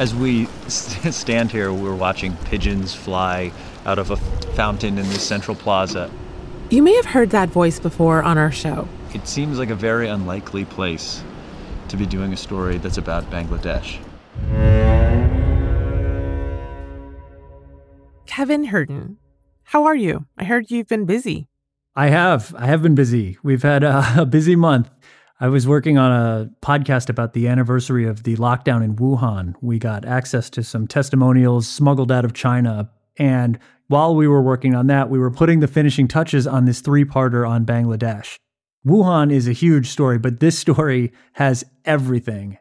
As we st- stand here, we're watching pigeons fly out of a fountain in the central plaza. You may have heard that voice before on our show. It seems like a very unlikely place to be doing a story that's about Bangladesh. Kevin Hirten, how are you? I heard you've been busy. I have. I have been busy. We've had a, a busy month. I was working on a podcast about the anniversary of the lockdown in Wuhan. We got access to some testimonials smuggled out of China. And while we were working on that, we were putting the finishing touches on this three parter on Bangladesh. Wuhan is a huge story, but this story has everything.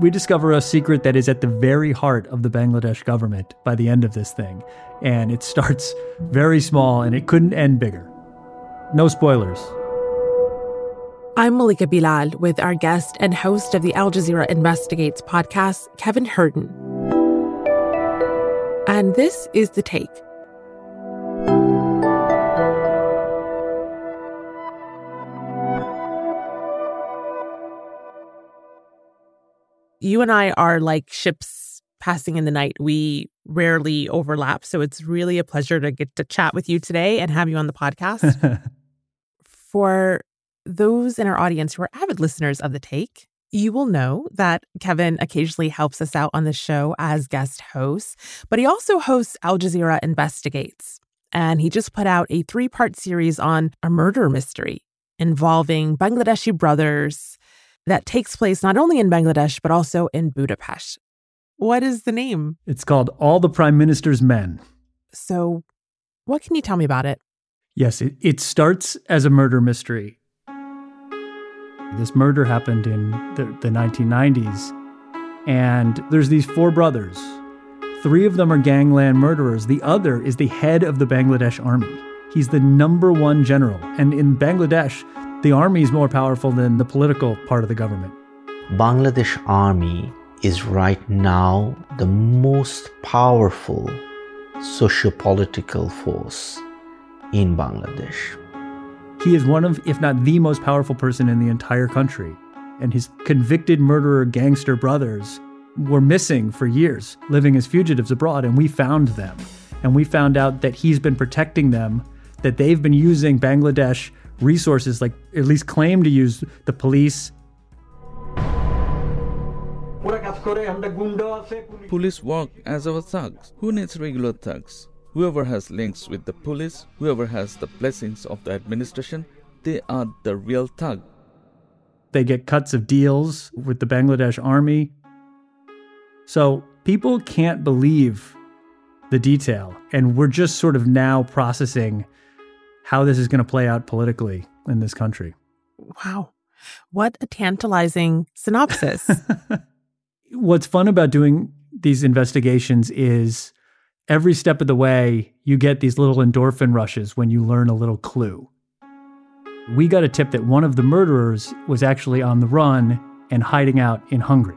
We discover a secret that is at the very heart of the Bangladesh government by the end of this thing. And it starts very small and it couldn't end bigger. No spoilers. I'm Malika Bilal with our guest and host of the Al Jazeera Investigates podcast, Kevin Hirten. And this is The Take. You and I are like ships passing in the night. We rarely overlap. So it's really a pleasure to get to chat with you today and have you on the podcast. For those in our audience who are avid listeners of The Take, you will know that Kevin occasionally helps us out on the show as guest host, but he also hosts Al Jazeera Investigates. And he just put out a three part series on a murder mystery involving Bangladeshi brothers that takes place not only in Bangladesh, but also in Budapest. What is the name? It's called All the Prime Minister's Men. So, what can you tell me about it? Yes, it, it starts as a murder mystery. This murder happened in the, the 1990s, and there's these four brothers. Three of them are gangland murderers, the other is the head of the Bangladesh army. He's the number one general, and in Bangladesh, the army is more powerful than the political part of the government. Bangladesh army is right now the most powerful socio-political force in Bangladesh. He is one of, if not the most powerful person in the entire country. And his convicted murderer gangster brothers were missing for years, living as fugitives abroad, and we found them. And we found out that he's been protecting them, that they've been using Bangladesh resources, like at least claim to use the police. Police work as our thugs. Who needs regular thugs? Whoever has links with the police, whoever has the blessings of the administration, they are the real thug. They get cuts of deals with the Bangladesh army. So people can't believe the detail. And we're just sort of now processing how this is going to play out politically in this country. Wow. What a tantalizing synopsis. What's fun about doing these investigations is every step of the way, you get these little endorphin rushes when you learn a little clue. We got a tip that one of the murderers was actually on the run and hiding out in Hungary.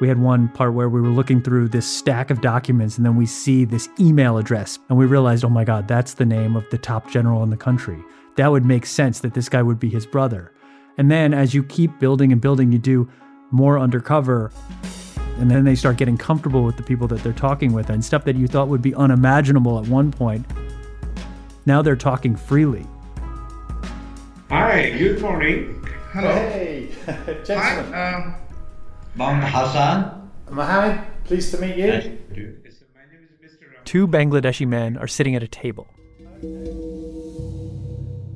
We had one part where we were looking through this stack of documents and then we see this email address and we realized, oh my God, that's the name of the top general in the country. That would make sense that this guy would be his brother. And then as you keep building and building, you do more undercover. And then they start getting comfortable with the people that they're talking with and stuff that you thought would be unimaginable at one point. Now they're talking freely. Hi, good morning. Hello. Hey, gentlemen. Hi, um, Mohammed Hassan. Mohammed, pleased to meet you. my name is Mr. Two Bangladeshi men are sitting at a table.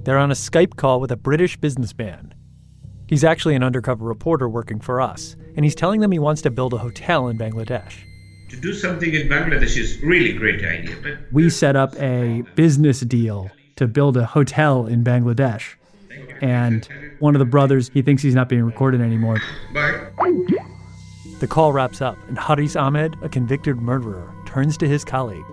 They're on a Skype call with a British businessman. He's actually an undercover reporter working for us, and he's telling them he wants to build a hotel in Bangladesh. To do something in Bangladesh is really great idea. But we set up a business deal to build a hotel in Bangladesh. And one of the brothers, he thinks he's not being recorded anymore. Bye. The call wraps up, and Haris Ahmed, a convicted murderer, turns to his colleague.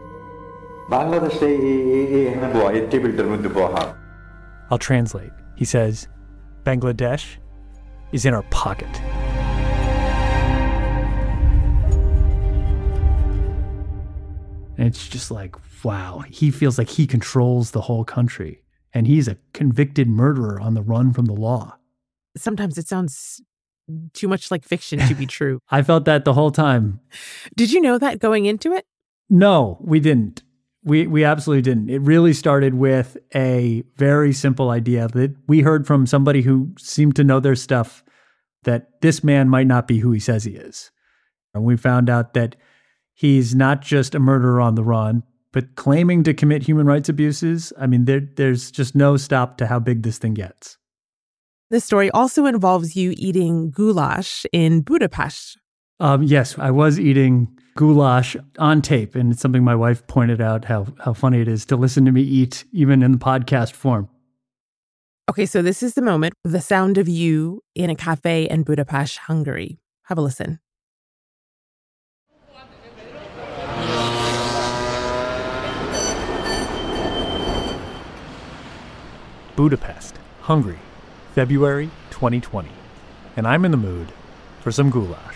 I'll translate. He says, Bangladesh is in our pocket. And it's just like, wow, he feels like he controls the whole country. And he's a convicted murderer on the run from the law. Sometimes it sounds too much like fiction to be true. I felt that the whole time. Did you know that going into it? No, we didn't. We we absolutely didn't. It really started with a very simple idea that we heard from somebody who seemed to know their stuff that this man might not be who he says he is. And we found out that he's not just a murderer on the run, but claiming to commit human rights abuses. I mean, there, there's just no stop to how big this thing gets. This story also involves you eating goulash in Budapest. Um, yes, I was eating goulash on tape, and it's something my wife pointed out how how funny it is to listen to me eat, even in the podcast form. Okay, so this is the moment, the sound of you in a cafe in Budapest, Hungary. Have a listen. Budapest, Hungary, February 2020. And I'm in the mood for some goulash.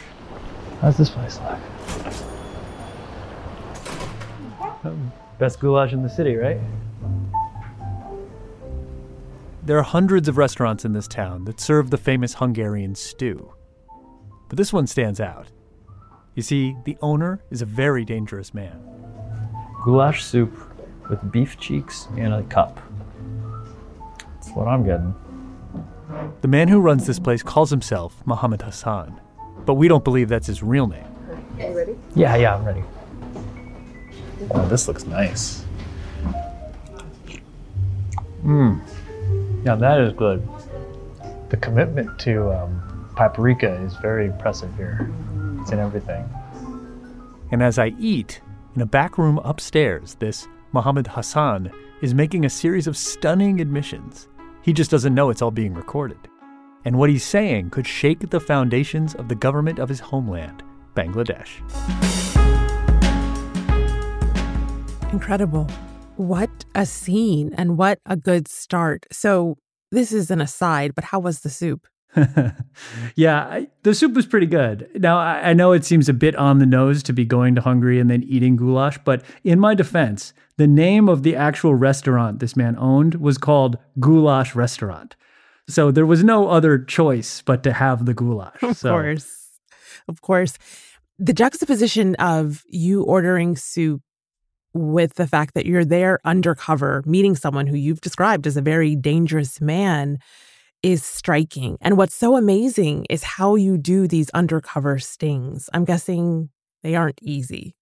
How's this place look? Best goulash in the city, right? There are hundreds of restaurants in this town that serve the famous Hungarian stew. But this one stands out. You see, the owner is a very dangerous man. Goulash soup with beef cheeks in a cup. That's what I'm getting. The man who runs this place calls himself Mohammed Hassan, but we don't believe that's his real name. Are you ready? Yeah, yeah, I'm ready. Oh, this looks nice. Mmm. Yeah, that is good. The commitment to um, paprika is very impressive here. It's in everything. And as I eat, in a back room upstairs, this Mohammed Hassan is making a series of stunning admissions. He just doesn't know it's all being recorded. And what he's saying could shake the foundations of the government of his homeland, Bangladesh. Incredible. What a scene and what a good start. So, this is an aside, but how was the soup? yeah, I, the soup was pretty good. Now, I, I, know it seems a bit on the nose to be going to Hungary and then eating goulash, but in my defense, the name of the actual restaurant this man owned was called Goulash Restaurant. So there was no other choice but to have the goulash. Of so. course. Of course. The juxtaposition of you ordering soup with the fact that you're there undercover, meeting someone who you've described as a very dangerous man is striking. And what's so amazing is how you do these undercover stings. I'm guessing they aren't easy.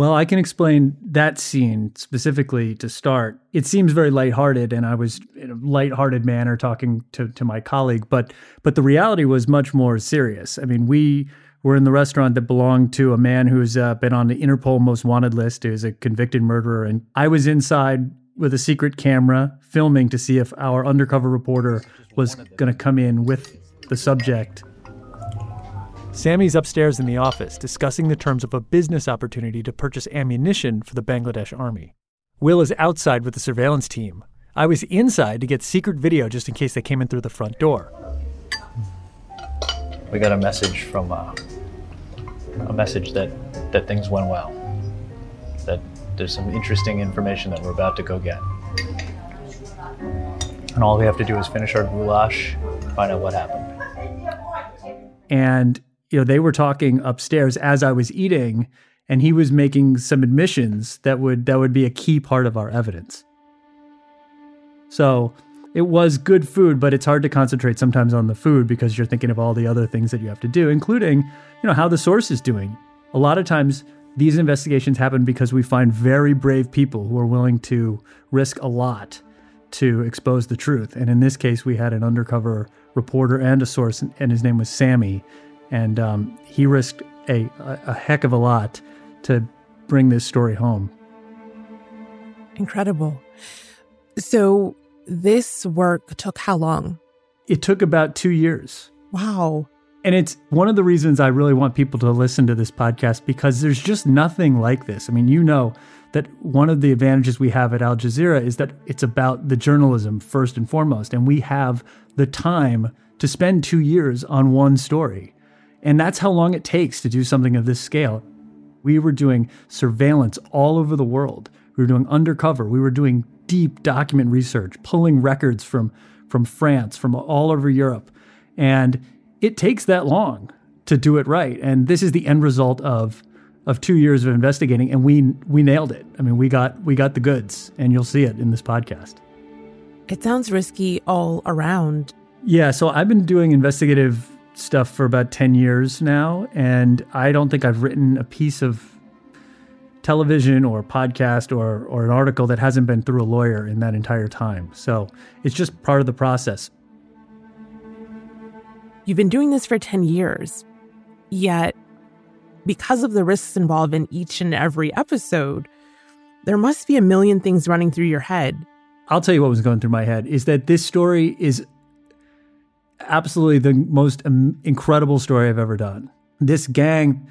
Well, I can explain that scene specifically to start. It seems very lighthearted, and I was in a lighthearted manner talking to, to my colleague, but but the reality was much more serious. I mean, we were in the restaurant that belonged to a man who's uh, been on the Interpol most wanted list, who's a convicted murderer. And I was inside with a secret camera filming to see if our undercover reporter was going to come in with the subject. Sammy's upstairs in the office discussing the terms of a business opportunity to purchase ammunition for the Bangladesh army. Will is outside with the surveillance team. I was inside to get secret video just in case they came in through the front door. We got a message from uh, a message that that things went well. That there's some interesting information that we're about to go get. And all we have to do is finish our goulash, find out what happened. And you know, they were talking upstairs as I was eating, and he was making some admissions that would that would be a key part of our evidence. So it was good food, but it's hard to concentrate sometimes on the food because you're thinking of all the other things that you have to do, including, you know, how the source is doing. A lot of times these investigations happen because we find very brave people who are willing to risk a lot to expose the truth. And in this case, we had an undercover reporter and a source, and his name was Sammy. And um, he risked a, a heck of a lot to bring this story home. Incredible. So, this work took how long? It took about two years. Wow. And it's one of the reasons I really want people to listen to this podcast because there's just nothing like this. I mean, you know that one of the advantages we have at Al Jazeera is that it's about the journalism first and foremost. And we have the time to spend two years on one story. And that's how long it takes to do something of this scale. We were doing surveillance all over the world. We were doing undercover. We were doing deep document research, pulling records from, from France, from all over Europe. And it takes that long to do it right. And this is the end result of of two years of investigating, and we we nailed it. I mean, we got we got the goods, and you'll see it in this podcast. It sounds risky all around. Yeah, so I've been doing investigative stuff for about 10 years now, and I don't think I've written a piece of television or podcast or, or an article that hasn't been through a lawyer in that entire time. So it's just part of the process. You've been doing this for 10 years, yet, because of the risks involved in each and every episode, there must be a million things running through your head. I'll tell you what was going through my head is that this story is absolutely the most incredible story I've ever done. This gang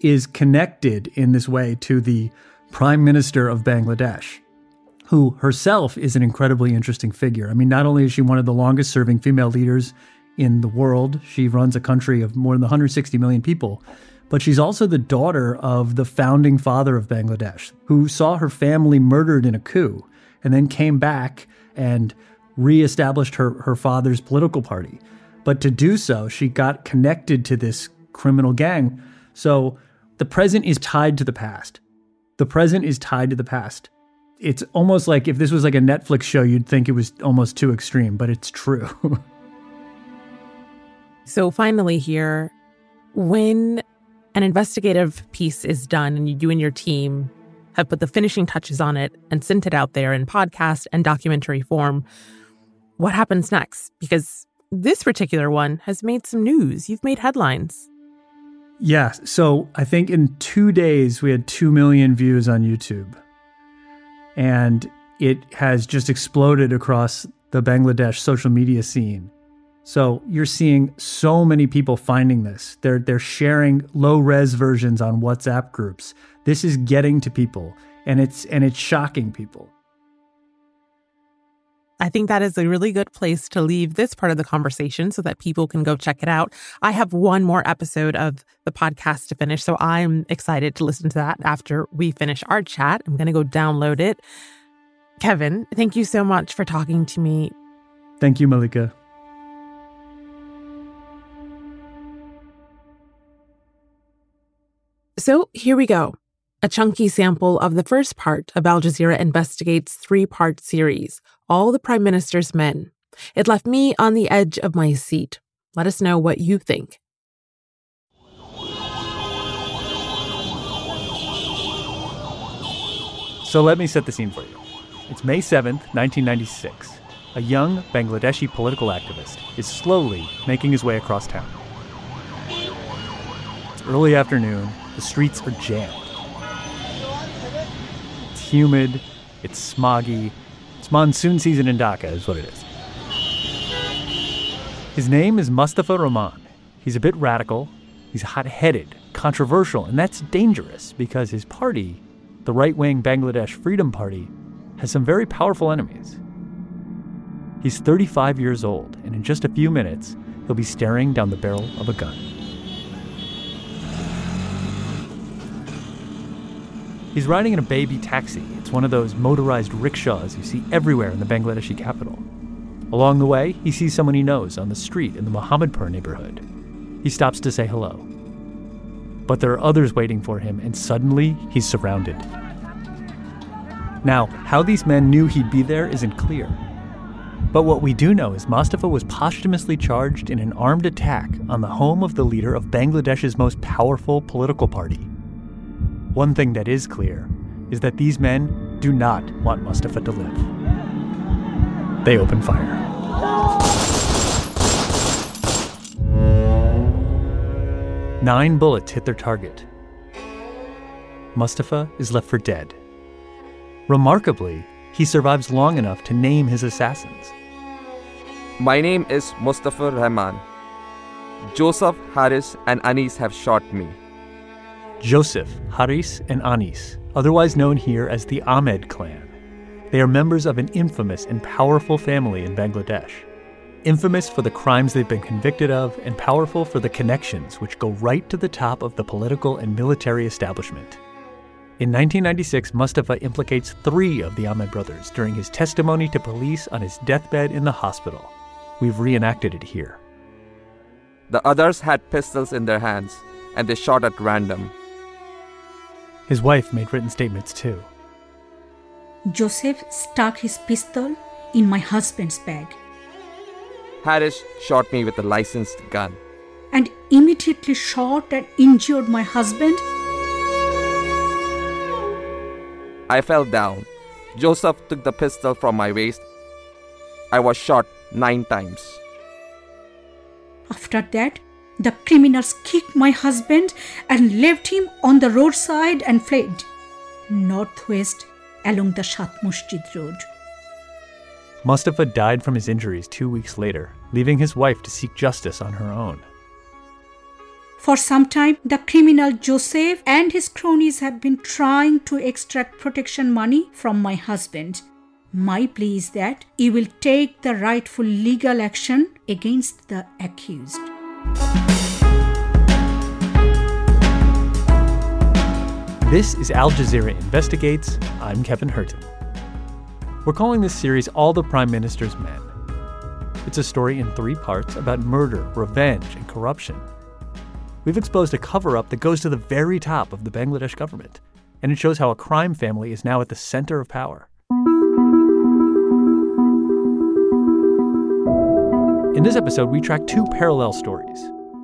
is connected in this way to the Prime Minister of Bangladesh, who herself is an incredibly interesting figure. I mean, not only is she one of the longest serving female leaders in the world, she runs a country of more than 160 million people, but she's also the daughter of the founding father of Bangladesh, who saw her family murdered in a coup and then came back and reestablished her, her father's political party. But to do so, she got connected to this criminal gang. So the present is tied to the past. The present is tied to the past. It's almost like if this was like a Netflix show, you'd think it was almost too extreme, but it's true. so finally, here, when an investigative piece is done and you and your team have put the finishing touches on it and sent it out there in podcast and documentary form, what happens next? Because this particular one has made some news. You've made headlines. Yeah. So I think in two days, we had 2 million views on YouTube. And it has just exploded across the Bangladesh social media scene. So you're seeing so many people finding this. They're they're sharing low res versions on WhatsApp groups. This is getting to people and it's and it's shocking people. I think that is a really good place to leave this part of the conversation so that people can go check it out. I have one more episode of the podcast to finish, so I'm excited to listen to that after we finish our chat. I'm going to go download it. Kevin, thank you so much for talking to me. Thank you, Malika. So here we go a chunky sample of the first part of Al Jazeera Investigates three part series, All the Prime Minister's Men. It left me on the edge of my seat. Let us know what you think. So let me set the scene for you. It's May 7th, 1996. A young Bangladeshi political activist is slowly making his way across town. It's early afternoon, the streets are jammed humid, it's smoggy. It's monsoon season in Dhaka, is what it is. His name is Mustafa Rahman. He's a bit radical, he's hot headed, controversial, and that's dangerous because his party, the right wing Bangladesh Freedom Party, has some very powerful enemies. He's 35 years old, and in just a few minutes, he'll be staring down the barrel of a gun. He's riding in a baby taxi. It's one of those motorized rickshaws you see everywhere in the Bangladeshi capital. Along the way, he sees someone he knows on the street in the Mohammadpur neighborhood. He stops to say hello. But there are others waiting for him, and suddenly he's surrounded. Now, how these men knew he'd be there isn't clear. But what we do know is Mustafa was posthumously charged in an armed attack on the home of the leader of Bangladesh's most powerful political party, one thing that is clear is that these men do not want Mustafa to live. They open fire. Nine bullets hit their target. Mustafa is left for dead. Remarkably, he survives long enough to name his assassins. My name is Mustafa Rahman. Joseph, Haris, and Anis have shot me. Joseph, Haris, and Anis, otherwise known here as the Ahmed clan. They are members of an infamous and powerful family in Bangladesh. Infamous for the crimes they've been convicted of, and powerful for the connections which go right to the top of the political and military establishment. In 1996, Mustafa implicates three of the Ahmed brothers during his testimony to police on his deathbed in the hospital. We've reenacted it here. The others had pistols in their hands, and they shot at random. His wife made written statements too. Joseph stuck his pistol in my husband's bag. Haris shot me with a licensed gun. And immediately shot and injured my husband. I fell down. Joseph took the pistol from my waist. I was shot nine times. After that, the criminals kicked my husband and left him on the roadside and fled northwest along the Shat Masjid Road. Mustafa died from his injuries two weeks later, leaving his wife to seek justice on her own. For some time, the criminal Joseph and his cronies have been trying to extract protection money from my husband. My plea is that you will take the rightful legal action against the accused. This is Al Jazeera Investigates. I'm Kevin Hirten. We're calling this series All the Prime Minister's Men. It's a story in three parts about murder, revenge, and corruption. We've exposed a cover up that goes to the very top of the Bangladesh government, and it shows how a crime family is now at the center of power. In this episode, we track two parallel stories.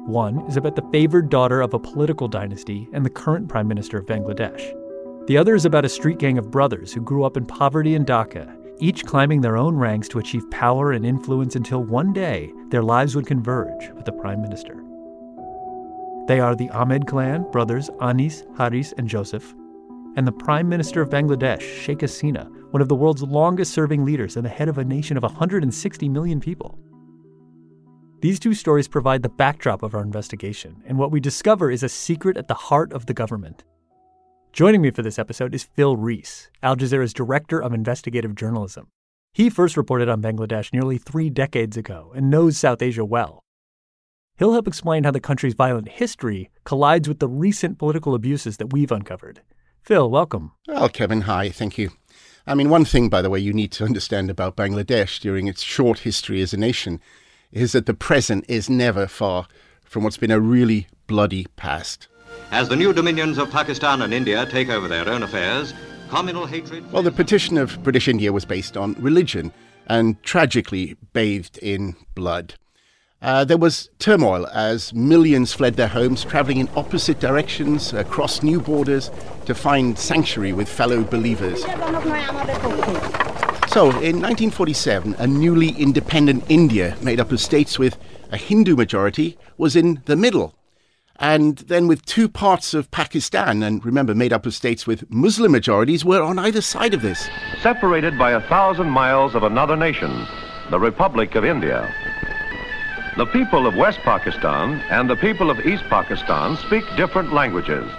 One is about the favored daughter of a political dynasty and the current prime minister of Bangladesh. The other is about a street gang of brothers who grew up in poverty in Dhaka, each climbing their own ranks to achieve power and influence until one day their lives would converge with the prime minister. They are the Ahmed clan brothers Anis, Haris, and Joseph, and the Prime Minister of Bangladesh, Sheikh Hasina, one of the world's longest serving leaders and the head of a nation of 160 million people. These two stories provide the backdrop of our investigation, and what we discover is a secret at the heart of the government. Joining me for this episode is Phil Rees, Al Jazeera's Director of Investigative Journalism. He first reported on Bangladesh nearly three decades ago and knows South Asia well. He'll help explain how the country's violent history collides with the recent political abuses that we've uncovered. Phil, welcome. Well, Kevin, hi, thank you. I mean, one thing, by the way, you need to understand about Bangladesh during its short history as a nation is that the present is never far from what's been a really bloody past. As the new dominions of Pakistan and India take over their own affairs, communal hatred. Well, the partition of British India was based on religion and tragically bathed in blood. Uh, there was turmoil as millions fled their homes, traveling in opposite directions across new borders to find sanctuary with fellow believers. So, in 1947, a newly independent India, made up of states with a Hindu majority, was in the middle. And then, with two parts of Pakistan, and remember, made up of states with Muslim majorities, were on either side of this. Separated by a thousand miles of another nation, the Republic of India. The people of West Pakistan and the people of East Pakistan speak different languages,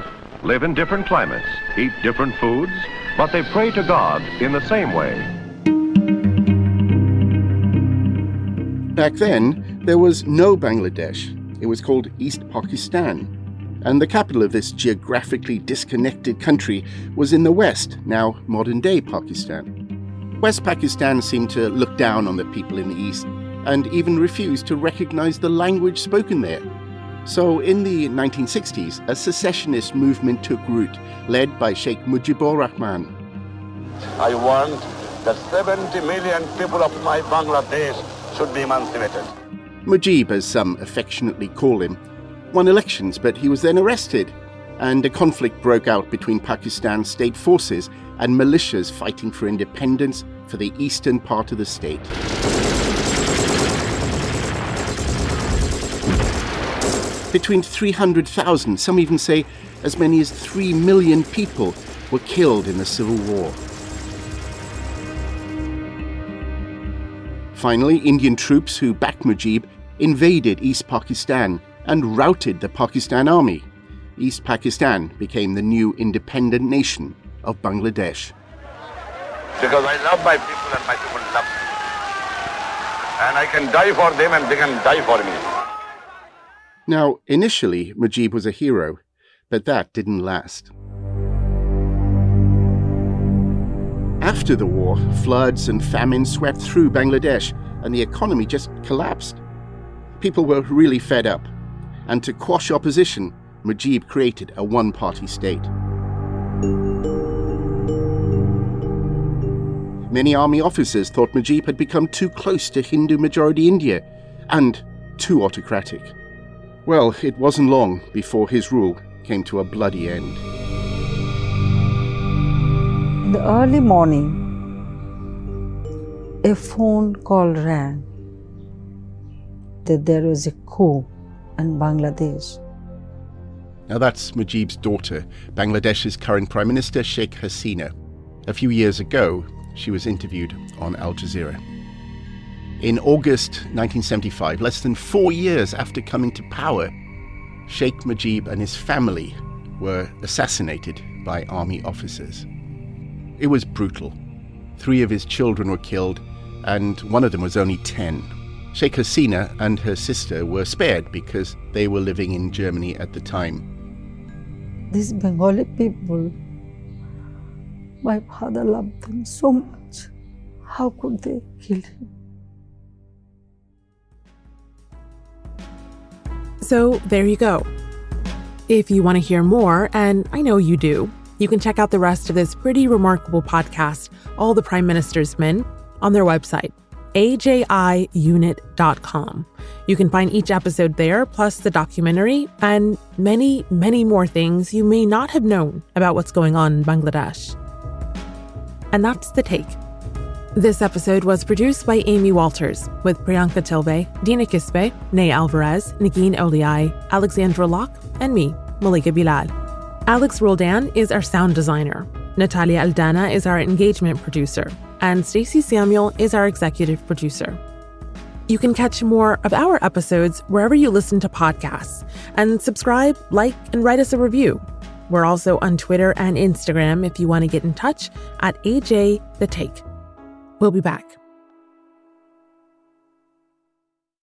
live in different climates, eat different foods, but they pray to God in the same way. Back then, there was no Bangladesh. It was called East Pakistan. And the capital of this geographically disconnected country was in the west, now modern day Pakistan. West Pakistan seemed to look down on the people in the east and even refused to recognize the language spoken there. So, in the 1960s, a secessionist movement took root, led by Sheikh Mujibur Rahman. I want the 70 million people of my Bangladesh should be emancipated. Mujib, as some affectionately call him, won elections, but he was then arrested, and a conflict broke out between Pakistan's state forces and militias fighting for independence for the eastern part of the state. Between 300,000, some even say as many as 3 million people were killed in the civil war. Finally, Indian troops who backed Mujib invaded East Pakistan and routed the Pakistan army. East Pakistan became the new independent nation of Bangladesh. Because I love my people and my people love me. And I can die for them and they can die for me. Now, initially, Mujib was a hero, but that didn't last. After the war, floods and famine swept through Bangladesh, and the economy just collapsed. People were really fed up, and to quash opposition, Mujib created a one party state. Many army officers thought Mujib had become too close to Hindu majority India and too autocratic. Well, it wasn't long before his rule came to a bloody end. The early morning, a phone call rang that there was a coup in Bangladesh. Now that's Mujib's daughter, Bangladesh's current Prime Minister Sheikh Hasina. A few years ago, she was interviewed on Al Jazeera. In August 1975, less than four years after coming to power, Sheikh Mujib and his family were assassinated by army officers. It was brutal. Three of his children were killed, and one of them was only 10. Sheikh Hasina and her sister were spared because they were living in Germany at the time. These Bengali people my father loved them so much. How could they kill him? So there you go. If you want to hear more, and I know you do, you can check out the rest of this pretty remarkable podcast, All the Prime Minister's Men, on their website, ajiunit.com. You can find each episode there, plus the documentary, and many, many more things you may not have known about what's going on in Bangladesh. And that's The Take. This episode was produced by Amy Walters with Priyanka Tilve, Dina Kispe, Ney Alvarez, Negin Owliaei, Alexandra Locke, and me, Malika Bilal. Alex Roldan is our sound designer. Natalia Aldana is our engagement producer, and Stacey Samuel is our executive producer. You can catch more of our episodes wherever you listen to podcasts, and subscribe, like, and write us a review. We're also on Twitter and Instagram if you want to get in touch at AJ The Take. We'll be back.